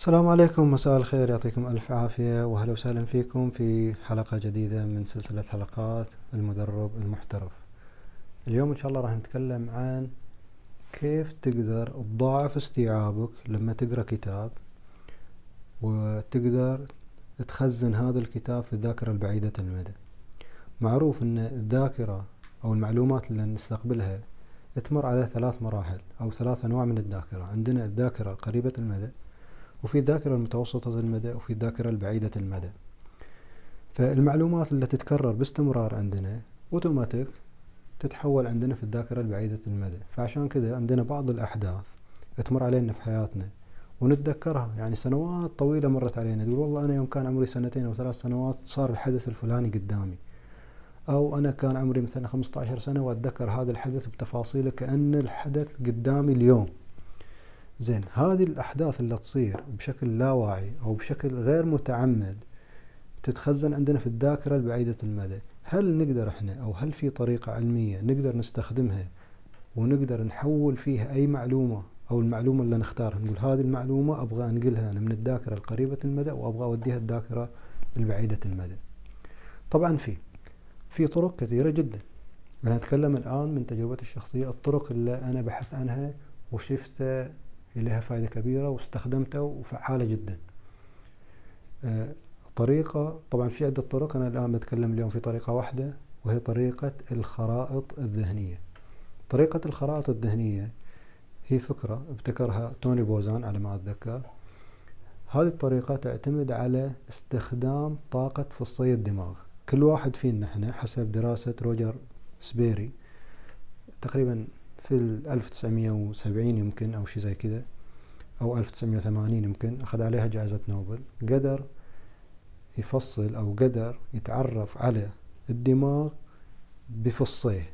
السلام عليكم مساء الخير. يعطيكم ألف عافية وأهلا وسهلا فيكم في حلقة جديدة من سلسلة حلقات المدرب المحترف. اليوم إن شاء الله راح نتكلم عن كيف تقدر تضاعف استيعابك لما تقرأ كتاب وتقدر تخزن هذا الكتاب في الذاكرة البعيدة المدى. معروف أن الذاكرة أو المعلومات اللي نستقبلها تمر على ثلاث مراحل أو ثلاث أنواع من الذاكرة. عندنا الذاكرة قريبة المدى وفي الذاكرة المتوسطة المدى وفي الذاكرة البعيدة المدى فالمعلومات اللي تتكرر باستمرار عندنا أوتوماتيك تتحول عندنا في الذاكرة البعيدة المدى فعشان كذا عندنا بعض الأحداث تمر علينا في حياتنا ونتذكرها. يعني سنوات طويلة مرت علينا. تقول والله أنا يوم كان عمري سنتين أو ثلاث سنوات صار الحدث الفلاني قدامي. أو أنا كان عمري مثلا 15 سنة وأتذكر هذا الحدث بتفاصيله كأن الحدث قدامي اليوم. زين هذه الأحداث اللي تصير بشكل لا واعي أو بشكل غير متعمد تتخزن عندنا في الذاكرة البعيدة المدى. هل نقدر إحنا أو هل في طريقة علمية نقدر نستخدمها ونقدر نحول فيها أي معلومة أو المعلومة اللي نختارها؟ نقول هذه المعلومة أبغى أنقلها أنا من الذاكرة القريبة المدى وأبغى أوديها الذاكرة البعيدة المدى. طبعا في في طرق كثيرة جدا. أنا أتكلم الآن من تجربتي الشخصية الطرق اللي أنا بحث عنها وشفت لها فائدة كبيرة واستخدمتها وفعالة جدا. طريقة طبعا في عدة طرق أنا الآن بتكلم اليوم في طريقة واحدة وهي طريقة الخرائط الذهنية. طريقة الخرائط الذهنية هي فكرة ابتكرها توني بوزان على ما أتذكر. هذه الطريقة تعتمد على استخدام طاقة فصي الدماغ. كل واحد فينا إحنا حسب دراسة روجر سبيري تقريبا في 1970 يمكن أو شيء زي كذا أو 1980 يمكن أخذ عليها جائزة نوبل. قدر يفصل أو قدر يتعرف على الدماغ بفصيه.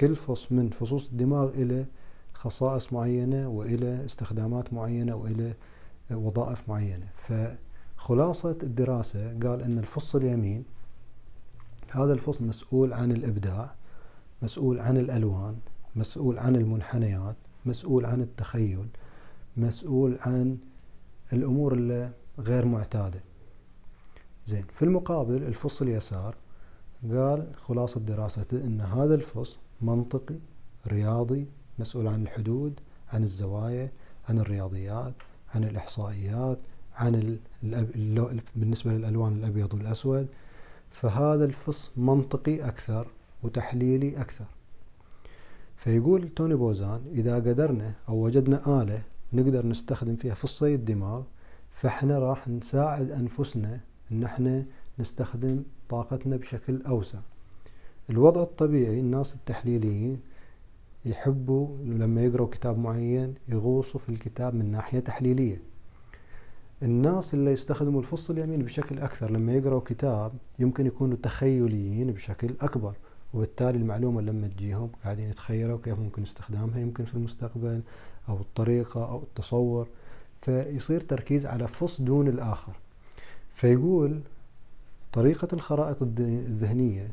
كل فص من فصوص الدماغ إلى خصائص معينة وإلى استخدامات معينة وإلى وظائف معينة. فخلاصة الدراسة قال أن الفص اليمين هذا الفص مسؤول عن الإبداع مسؤول عن الألوان. مسؤول عن المنحنيات مسؤول عن التخيل مسؤول عن الأمور اللي غير معتادة. زين في المقابل الفص اليسار قال خلاصة دراسته أن هذا الفص منطقي رياضي مسؤول عن الحدود عن الزوايا عن الرياضيات عن الإحصائيات عن بالنسبة للألوان الأبيض والأسود. فهذا الفص منطقي أكثر وتحليلي أكثر. فيقول توني بوزان إذا قدرنا أو وجدنا آلة نقدر نستخدم فيها فصي الدماغ فإحنا راح نساعد أنفسنا إن إحنا نستخدم طاقتنا بشكل أوسع. الوضع الطبيعي الناس التحليليين يحبوا لما يقرأوا كتاب معين يغوصوا في الكتاب من ناحية تحليلية. الناس اللي يستخدموا الفص اليمين بشكل أكثر لما يقرأوا كتاب يمكن يكونوا تخيليين بشكل أكبر. وبالتالي المعلومة لما تجيهم قاعدين يتخيلوا كيف ممكن استخدامها يمكن في المستقبل أو الطريقة أو التصور. فيصير تركيز على فص دون الآخر. فيقول طريقة الخرائط الذهنية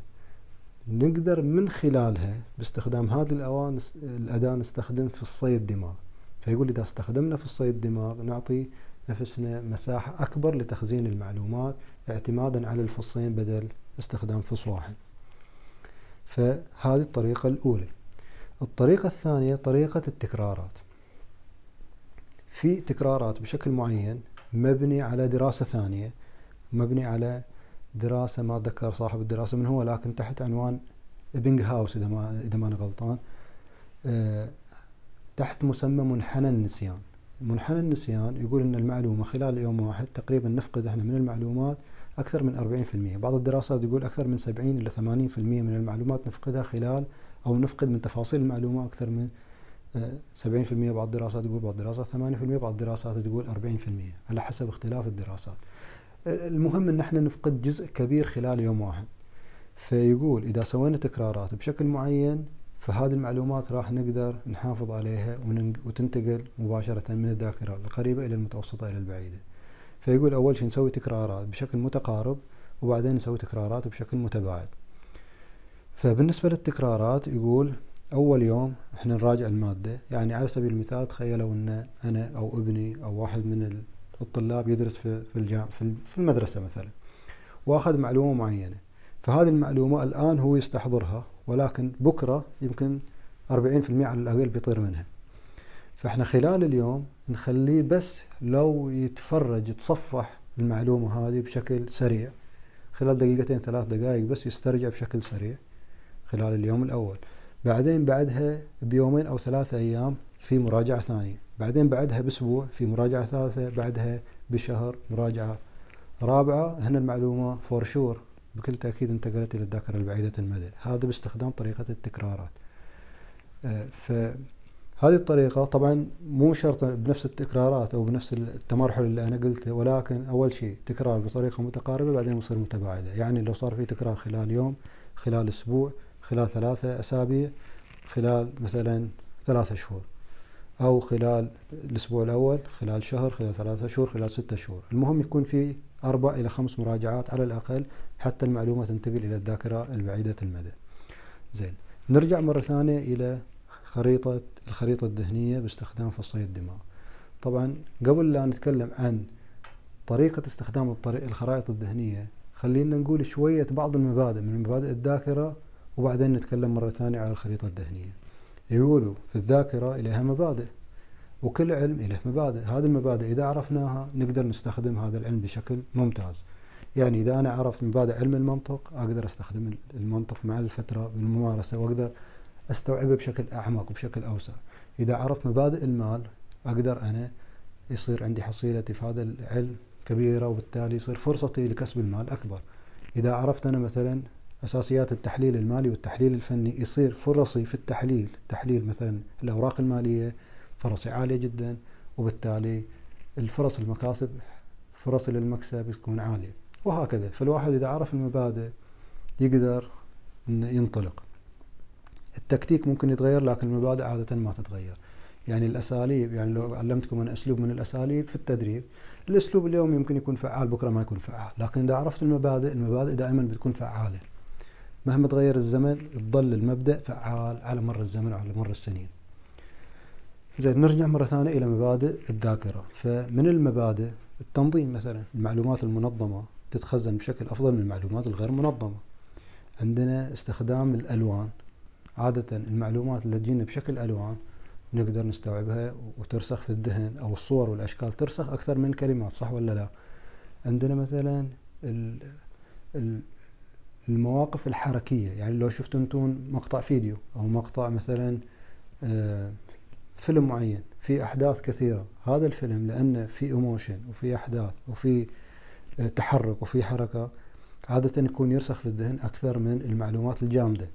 نقدر من خلالها باستخدام هذه الأوان الأداة نستخدم فصي الدماغ. فيقول إذا استخدمنا فصي الدماغ نعطي نفسنا مساحة أكبر لتخزين المعلومات اعتمادا على الفصين بدل استخدام فص واحد. فهذه الطريقة الأولى. الطريقة الثانية طريقة التكرارات. في تكرارات بشكل معين مبني على دراسة ثانية مبني على دراسة ما أتذكر صاحب الدراسة من هو لكن تحت عنوان بينغ هاوس إذا ما إذا ما أنا غلطان. أه تحت مسمى منحنى النسيان. منحنى النسيان يقول أن المعلومة خلال يوم واحد تقريبا نفقد إحنا من المعلومات أكثر من 40% بعض الدراسات يقول أكثر من 70 إلى 80% من المعلومات نفقدها خلال أو نفقد من تفاصيل المعلومة أكثر من 70% بعض الدراسات تقول بعض الدراسات 80% بعض الدراسات تقول 40% على حسب اختلاف الدراسات. المهم إن إحنا نفقد جزء كبير خلال يوم واحد. فيقول إذا سوينا تكرارات بشكل معين فهذه المعلومات راح نقدر نحافظ عليها وتنتقل مباشرة من الذاكرة القريبة إلى المتوسطة إلى البعيدة. فيقول أول شيء نسوي تكرارات بشكل متقارب وبعدين نسوي تكرارات بشكل متباعد. فبالنسبة للتكرارات يقول أول يوم إحنا نراجع المادة يعني على سبيل المثال تخيلوا أن أنا أو ابني أو واحد من الطلاب يدرس في في في المدرسة مثلا وآخذ معلومة معينة. فهذه المعلومة الآن هو يستحضرها ولكن بكرة يمكن 40% على الأقل بيطير منها. فإحنا خلال اليوم نخليه بس لو يتفرج يتصفح المعلومة هذه بشكل سريع. خلال دقيقتين ثلاث دقائق بس يسترجع بشكل سريع خلال اليوم الأول. بعدين بعدها بيومين أو ثلاثة أيام في مراجعة ثانية. بعدين بعدها بأسبوع في مراجعة ثالثة. بعدها بشهر مراجعة رابعة. هنا المعلومة فور شور بكل تأكيد انتقلت إلى الذاكرة البعيدة المدى. هذا باستخدام طريقة التكرارات. آه، فهذه الطريقة طبعا مو شرط بنفس التكرارات أو بنفس التمرحل اللي أنا قلته ولكن أول شيء تكرار بطريقة متقاربة بعدين يصير متباعدة. يعني لو صار في تكرار خلال يوم خلال أسبوع خلال ثلاثة أسابيع خلال مثلا ثلاثة شهور أو خلال الأسبوع الأول خلال شهر خلال ثلاثة شهور خلال ستة شهور. المهم يكون في أربع إلى خمس مراجعات على الأقل حتى المعلومة تنتقل إلى الذاكرة البعيدة المدى. زين نرجع مرة ثانية إلى خريطة الخريطة الذهنية باستخدام فصي الدماغ. طبعا قبل لا نتكلم عن طريقة استخدام الخرائط الذهنية خلينا نقول شوية بعض المبادئ من مبادئ الذاكرة وبعدين نتكلم مرة ثانية على الخريطة الذهنية. يقولوا في الذاكرة إليها مبادئ وكل علم له مبادئ. هذه المبادئ إذا عرفناها نقدر نستخدم هذا العلم بشكل ممتاز. يعني إذا أنا عرفت مبادئ علم المنطق أقدر أستخدم المنطق مع الفترة بالممارسة وأقدر أستوعبه بشكل أعمق وبشكل أوسع. إذا عرفت مبادئ المال أقدر أنا يصير عندي حصيلتي في هذا العلم كبيرة وبالتالي يصير فرصتي لكسب المال أكبر. إذا عرفت أنا مثلا أساسيات التحليل المالي والتحليل الفني يصير فرصي في التحليل. تحليل مثلا الأوراق المالية فرصي عالية جدا وبالتالي الفرص المكاسب فرصي للمكسب تكون عالية. وهكذا. فالواحد إذا عرف المبادئ يقدر ينطلق. التكتيك ممكن يتغير لكن المبادئ عادة ما تتغير. يعني الأساليب يعني لو علمتكم أنا أسلوب من الأساليب في التدريب الأسلوب اليوم يمكن يكون فعال بكرة ما يكون فعال. لكن إذا عرفت المبادئ المبادئ دائما بتكون فعالة. مهما تغير الزمن تظل المبدأ فعال على مر الزمن وعلى مر السنين. زين نرجع مرة ثانية إلى مبادئ الذاكرة. فمن المبادئ؟ التنظيم مثلا. المعلومات المنظمة تتخزن بشكل أفضل من المعلومات الغير منظمة. عندنا استخدام الألوان. عادة المعلومات اللي تجينا بشكل ألوان نقدر نستوعبها وترسخ في الذهن أو الصور والأشكال ترسخ أكثر من كلمات صح ولا لا؟ عندنا مثلا المواقف الحركية يعني لو شفتوا أنتم مقطع فيديو أو مقطع مثلا آه، فيلم معين في أحداث كثيرة هذا الفيلم لأنه في ايموشن وفي أحداث وفي آه، تحرك وفي حركة عادة يكون يرسخ في الذهن أكثر من المعلومات الجامدة.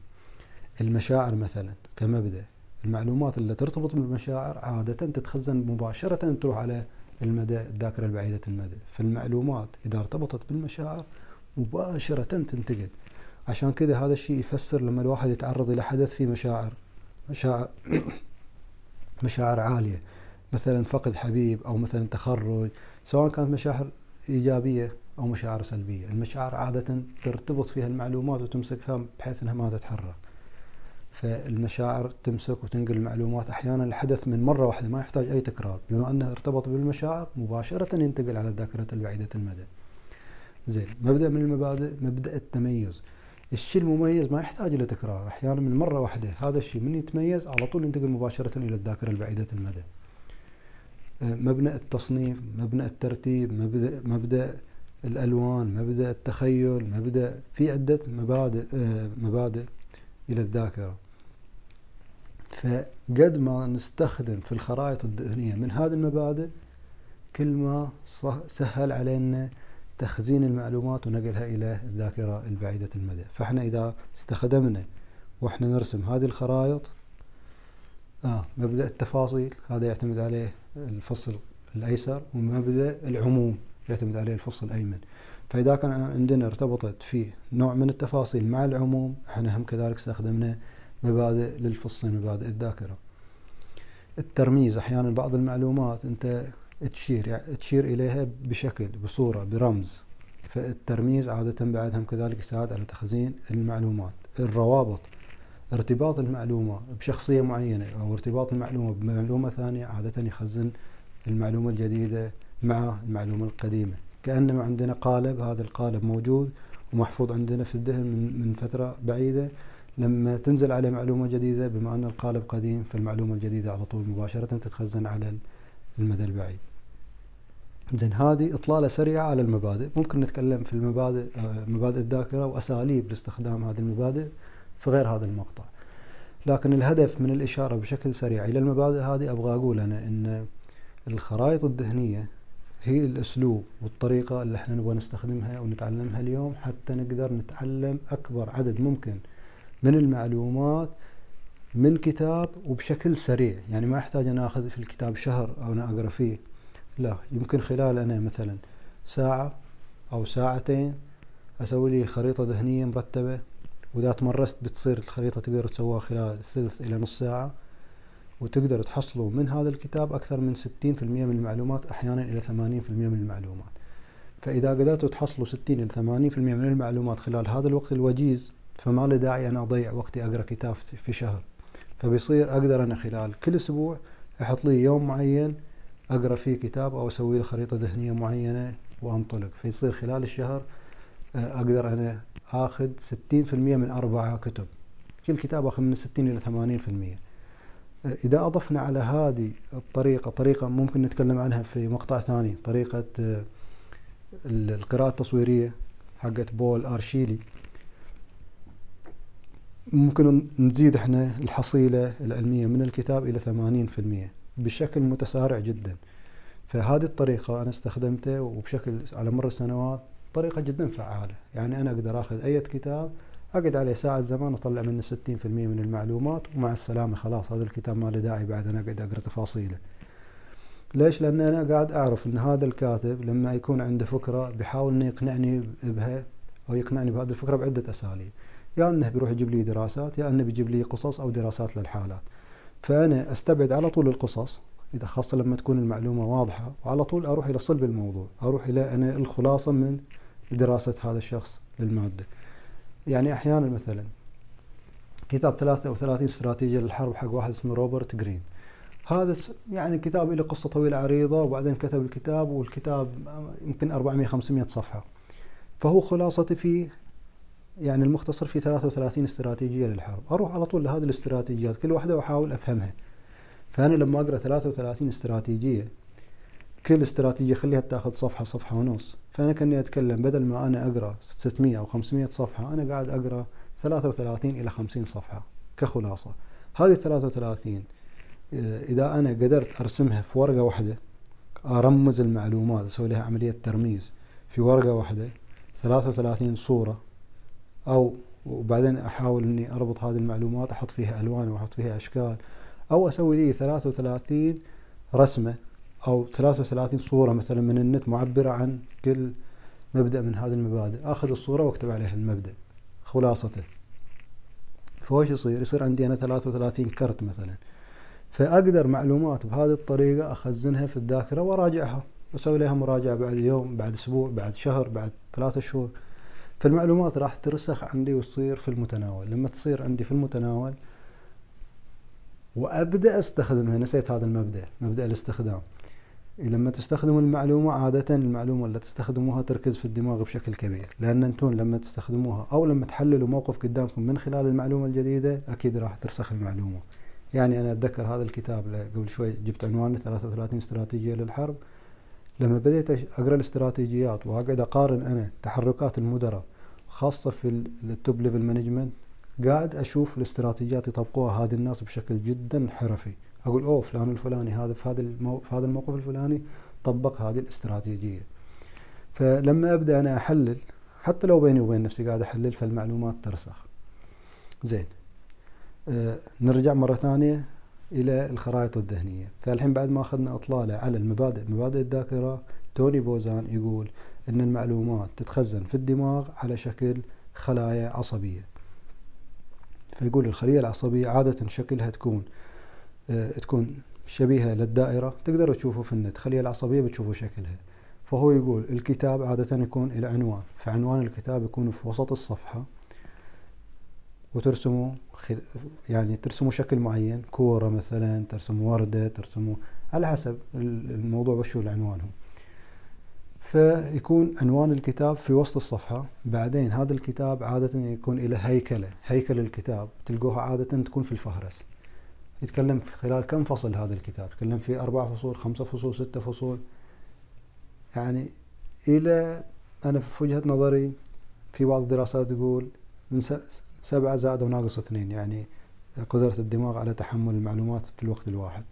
المشاعر مثلا كمبدأ المعلومات اللي ترتبط بالمشاعر عادة تتخزن مباشرة تروح على المدى الذاكرة البعيدة المدى. فالمعلومات إذا ارتبطت بالمشاعر مباشرة تنتقل. عشان كذا هذا الشيء يفسر لما الواحد يتعرض إلى حدث فيه مشاعر مشاعر مشاعر عالية. مثلا فقد حبيب أو مثلا تخرج سواء كانت مشاعر إيجابية أو مشاعر سلبية. المشاعر عادة ترتبط فيها المعلومات وتمسكها بحيث أنها ما تتحرك. فالمشاعر تمسك وتنقل المعلومات. أحيانا الحدث من مرة واحدة ما يحتاج أي تكرار بما أنه ارتبط بالمشاعر مباشرة ينتقل على الذاكرة البعيدة المدى. زين مبدأ من المبادئ مبدأ التميز. الشيء المميز ما يحتاج إلى تكرار أحيانا من مرة واحدة هذا الشيء من يتميز على طول ينتقل مباشرة إلى الذاكرة البعيده المدى. آه، مبنى التصنيف مبنى الترتيب مبدأ مبدأ الألوان مبدأ التخيل مبدأ في عدة مبادئ آه، مبادئ إلى الذاكرة. فقد ما نستخدم في الخرائط الذهنية من هذه المبادئ كل ما سهل علينا تخزين المعلومات ونقلها إلى الذاكرة البعيدة المدى. فإحنا إذا استخدمنا وإحنا نرسم هذه الخرائط آه مبدأ التفاصيل هذا يعتمد عليه الفصل الأيسر ومبدأ العموم يعتمد عليه الفصل الأيمن. فإذا كان عندنا ارتبطت في نوع من التفاصيل مع العموم إحنا هم كذلك استخدمنا مبادئ للفصين مبادئ الذاكرة. الترميز أحيانا بعض المعلومات أنت تشير يعني تشير إليها بشكل بصورة برمز. فالترميز عادة بعدهم كذلك يساعد على تخزين المعلومات. الروابط ارتباط المعلومة بشخصية معينة أو ارتباط المعلومة بمعلومة ثانية عادة يخزن المعلومة الجديدة مع المعلومة القديمة. كأنما عندنا قالب هذا القالب موجود ومحفوظ عندنا في الذهن من فترة بعيدة. لما تنزل عليه معلومة جديدة بما أن القالب قديم فالمعلومة الجديدة على طول مباشرة تتخزن على المدى البعيد. زين هذه إطلالة سريعة على المبادئ. ممكن نتكلم في المبادئ آه، مبادئ الذاكرة وأساليب لاستخدام هذه المبادئ في غير هذا المقطع. لكن الهدف من الإشارة بشكل سريع إلى المبادئ هذه أبغى أقول أنا أن الخرائط الذهنية هي الأسلوب والطريقة اللي إحنا نبغى نستخدمها ونتعلمها اليوم حتى نقدر نتعلم أكبر عدد ممكن من المعلومات من كتاب وبشكل سريع. يعني ما يحتاج أنا أخذ في الكتاب شهر أو أنا أقرأ فيه. لا يمكن خلال أنا مثلا ساعة أو ساعتين أسوي لي خريطة ذهنية مرتبة وإذا تمرست بتصير الخريطة تقدر تسويها خلال ثلث إلى نص ساعة وتقدر تحصلوا من هذا الكتاب أكثر من 60% من المعلومات أحيانا إلى 80% من المعلومات. فإذا قدرتوا تحصلوا 60 إلى 80% من المعلومات خلال هذا الوقت الوجيز فما له داعي أنا أضيع وقتي أقرأ كتاب في شهر. فبيصير أقدر أنا خلال كل أسبوع أحط لي يوم معين أقرأ فيه كتاب أو أسوي لي خريطة ذهنية معينة وأنطلق. فيصير خلال الشهر آه، أقدر أنا آخذ 60% من أربعة كتب. كل كتاب أخذ من 60 إلى 80% إذا أضفنا على هذه الطريقة طريقة ممكن نتكلم عنها في مقطع ثاني طريقة آه، القراءة التصويرية حقت بول أرشيلي ممكن نزيد إحنا الحصيلة العلمية من الكتاب إلى 80% بشكل متسارع جدا. فهذه الطريقة أنا استخدمتها وبشكل على مر السنوات طريقة جدا فعالة. يعني أنا أقدر أخذ أي كتاب أقعد عليه ساعة زمان أطلع منه 60% من المعلومات ومع السلامة خلاص هذا الكتاب ما له داعي بعد أنا أقعد أقرأ تفاصيله. ليش؟ لأن أنا قاعد أعرف أن هذا الكاتب لما يكون عنده فكرة بيحاول أنه يقنعني بها أو يقنعني بهذه الفكرة بعدة أساليب. يا أنه بيروح يجيب لي دراسات يا أنه بيجيب لي قصص أو دراسات للحالات. فأنا أستبعد على طول القصص إذا خاصة لما تكون المعلومة واضحة وعلى طول أروح إلى صلب الموضوع أروح إلى أنا الخلاصة من دراسة هذا الشخص للمادة. يعني أحيانا مثلا كتاب 33 استراتيجية للحرب حق واحد اسمه روبرت جرين. هذا يعني كتاب له قصة طويلة عريضة وبعدين كتب الكتاب والكتاب يمكن 400 500 صفحة. فهو خلاصتي فيه يعني المختصر في 33 استراتيجية للحرب. أروح على طول لهذه الاستراتيجيات كل واحدة وأحاول أفهمها. فأنا لما أقرأ 33 استراتيجية كل استراتيجية خليها تأخذ صفحة صفحة ونص. فأنا كأني أتكلم بدل ما أنا أقرأ 600 أو 500 صفحة أنا قاعد أقرأ 33 إلى 50 صفحة كخلاصة. هذه 33 آه، إذا أنا قدرت أرسمها في ورقة واحدة أرمز المعلومات أسوي لها عملية ترميز في ورقة واحدة 33 صورة أو وبعدين أحاول إني أربط هذه المعلومات أحط فيها ألوان وأحط فيها أشكال أو أسوي لي 33 رسمة أو 33 صورة مثلا من النت معبرة عن كل مبدأ من هذه المبادئ. أخذ الصورة وأكتب عليها المبدأ خلاصته فوش يصير؟ يصير عندي أنا 33 كرت مثلا. فأقدر معلومات بهذه الطريقة أخزنها في الذاكرة وأراجعها أسوي لها مراجعة بعد يوم بعد أسبوع بعد شهر بعد ثلاثة شهور. فالمعلومات راح ترسخ عندي وتصير في المتناول. لما تصير عندي في المتناول وأبدأ أستخدمها نسيت هذا المبدأ مبدأ الاستخدام. لما تستخدموا المعلومة عادة المعلومة اللي تستخدموها تركز في الدماغ بشكل كبير لأن أنتم لما تستخدموها أو لما تحللوا موقف قدامكم من خلال المعلومة الجديدة أكيد راح ترسخ المعلومة. يعني أنا أتذكر هذا الكتاب قبل شوي جبت عنوانه 33 استراتيجية للحرب. لما بديت أقرأ الاستراتيجيات وأقعد أقارن أنا تحركات المدراء خاصة في ال top level management قاعد أشوف الاستراتيجيات يطبقوها هذه الناس بشكل جدا حرفي. أقول أوه فلان الفلاني هذا في هذا المو... في هذا الموقف الفلاني طبق هذه الاستراتيجية. فلما أبدأ أنا أحلل حتى لو بيني وبين نفسي قاعد أحلل فالمعلومات ترسخ. زين. آه نرجع مرة ثانية إلى الخرائط الذهنية. فالحين بعد ما أخذنا إطلالة على المبادئ مبادئ الذاكرة توني بوزان يقول إن المعلومات تتخزن في الدماغ على شكل خلايا عصبية. فيقول الخلية العصبية عادة شكلها تكون آه، تكون شبيهة للدائرة تقدروا تشوفوا في النت خلية العصبية بتشوفوا شكلها. فهو يقول الكتاب عادة يكون إلى عنوان فعنوان الكتاب يكون في وسط الصفحة وترسموا خل... يعني ترسموا شكل معين كورة مثلا ترسموا وردة ترسموا على حسب الموضوع وشو العنوان هو. فيكون عنوان الكتاب في وسط الصفحة. بعدين هذا الكتاب عادة يكون إلى هيكلة. هيكل الكتاب. تلقوها عادة تكون في الفهرس. يتكلم في خلال كم فصل هذا الكتاب؟ يتكلم في أربع فصول خمسة فصول ستة فصول. يعني إلى أنا في وجهة نظري في بعض الدراسات تقول من سبعة زائد أو ناقص اثنين. يعني قدرة الدماغ على تحمل المعلومات في الوقت الواحد.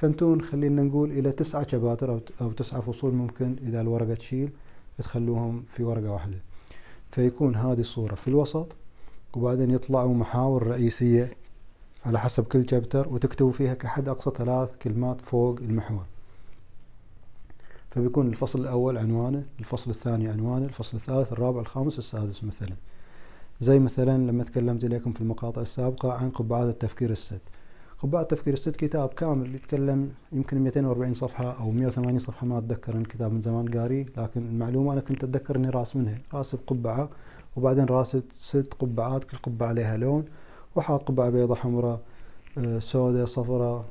كنتون خلينا نقول إلى تسعة شباتر أو تسعة فصول ممكن إذا الورقة تشيل تخلوهم في ورقة واحدة. فيكون هذه الصورة في الوسط وبعدين يطلعوا محاور رئيسية على حسب كل شابتر وتكتبوا فيها كحد أقصى ثلاث كلمات فوق المحور. فبيكون الفصل الأول عنوانه الفصل الثاني عنوانه الفصل الثالث الرابع الخامس السادس مثلا. زي مثلا لما تكلمت إليكم في المقاطع السابقة عن قبعات التفكير الست. قبعة التفكير الست كتاب كامل يتكلم يمكن 240 صفحة أو 180 صفحة ما أتذكر الكتاب من زمان قاري لكن المعلومة أنا كنت أتذكر إني راس منها راس بقبعة وبعدين راس ست قبعات كل قبعة عليها لون وحاط قبعة بيضة حمراء آه، سوداء صفراء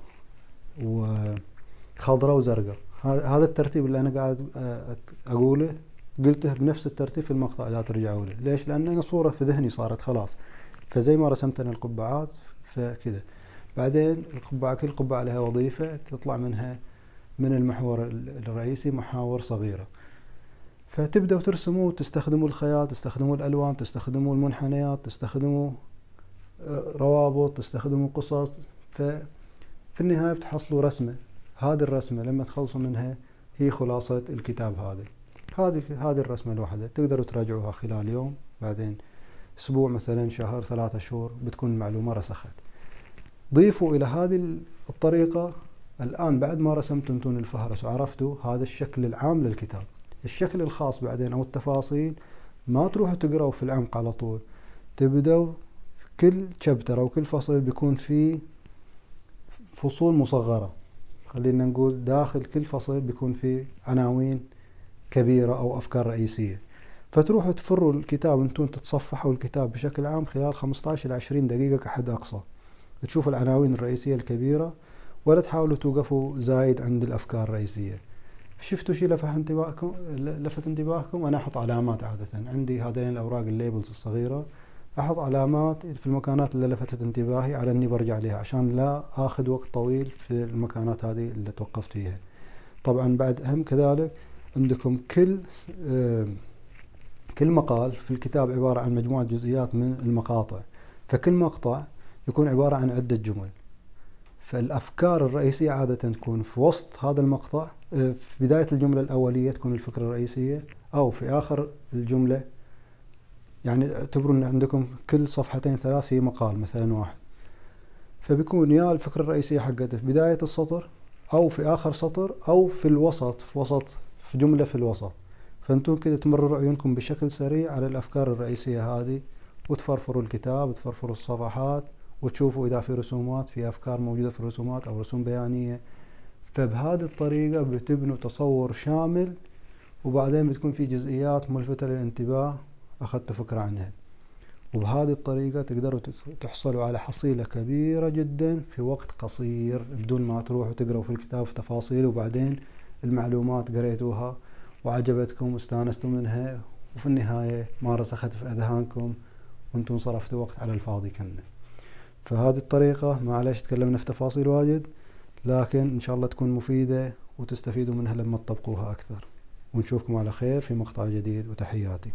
وخضراء وزرقاء. هذا الترتيب اللي أنا قاعد آه، أقوله قلته بنفس الترتيب في المقطع لا ترجعوا له. ليش؟ لأن أنا صورة في ذهني صارت خلاص. فزي ما رسمت أنا القبعات فكذا. بعدين القبعة كل قبعة لها وظيفة تطلع منها من المحور الرئيسي محاور صغيرة. فتبدأوا ترسموا تستخدموا الخيال تستخدموا الألوان تستخدموا المنحنيات تستخدموا آه، روابط تستخدموا قصص. ففي النهاية بتحصلوا رسمة. هذه الرسمة لما تخلصوا منها هي خلاصة الكتاب هذا. هذه هذه الرسمة الواحدة. تقدروا تراجعوها خلال يوم بعدين أسبوع مثلا شهر ثلاثة شهور بتكون المعلومة رسخت. ضيفوا إلى هذه الطريقة الآن بعد ما رسمتوا أنتم الفهرس وعرفتوا هذا الشكل العام للكتاب. الشكل الخاص بعدين أو التفاصيل ما تروحوا تقرأوا في العمق على طول. تبدأوا كل شابتر أو كل فصل بيكون فيه فصول مصغرة. خلينا نقول داخل كل فصل بيكون فيه عناوين كبيرة أو أفكار رئيسية. فتروحوا تفروا الكتاب أنتم تتصفحوا الكتاب بشكل عام خلال 15 إلى 20 دقيقة كحد أقصى. تشوفوا العناوين الرئيسية الكبيرة ولا تحاولوا توقفوا زايد عند الأفكار الرئيسية. شفتوا شيء لفت انتباهكم لفت انتباهكم؟ أنا أحط علامات عادة. عندي هذين الأوراق الليبلز الصغيرة. أحط علامات في المكانات اللي لفتت انتباهي. على إني برجع لها عشان لا آخذ وقت طويل في المكانات هذه اللي توقفت فيها. طبعا بعد أهم كذلك عندكم كل كل مقال في الكتاب عبارة عن مجموعة جزئيات من المقاطع. فكل مقطع يكون عبارة عن عدة جمل. فالأفكار الرئيسية عادة تكون في وسط هذا المقطع آه، في بداية الجملة الأولية تكون الفكرة الرئيسية أو في آخر الجملة. يعني اعتبروا أن عندكم كل صفحتين ثلاث في مقال مثلا واحد. فبيكون يا الفكرة الرئيسية حقته في بداية السطر أو في آخر سطر أو في الوسط في وسط في جملة في الوسط. فأنتم كده تمرروا عيونكم بشكل سريع على الأفكار الرئيسية هذه وتفرفروا الكتاب تفرفروا الصفحات وتشوفوا إذا في رسومات في أفكار موجودة في الرسومات أو رسوم بيانية. فبهذه الطريقة بتبنوا تصور شامل وبعدين بتكون في جزئيات ملفتة للانتباه أخذتوا فكرة عنها. وبهذه الطريقة تقدروا تحصلوا على حصيلة كبيرة جدا في وقت قصير بدون ما تروحوا تقرأوا في الكتاب في تفاصيل وبعدين المعلومات قريتوها وعجبتكم واستانستوا منها. وفي النهاية ما رسخت في أذهانكم وأنتم صرفتوا وقت على الفاضي كنا. فهذه الطريقة معلش تكلمنا في تفاصيل واجد لكن إن شاء الله تكون مفيدة وتستفيدوا منها لما تطبقوها أكثر. ونشوفكم على خير في مقطع جديد وتحياتي.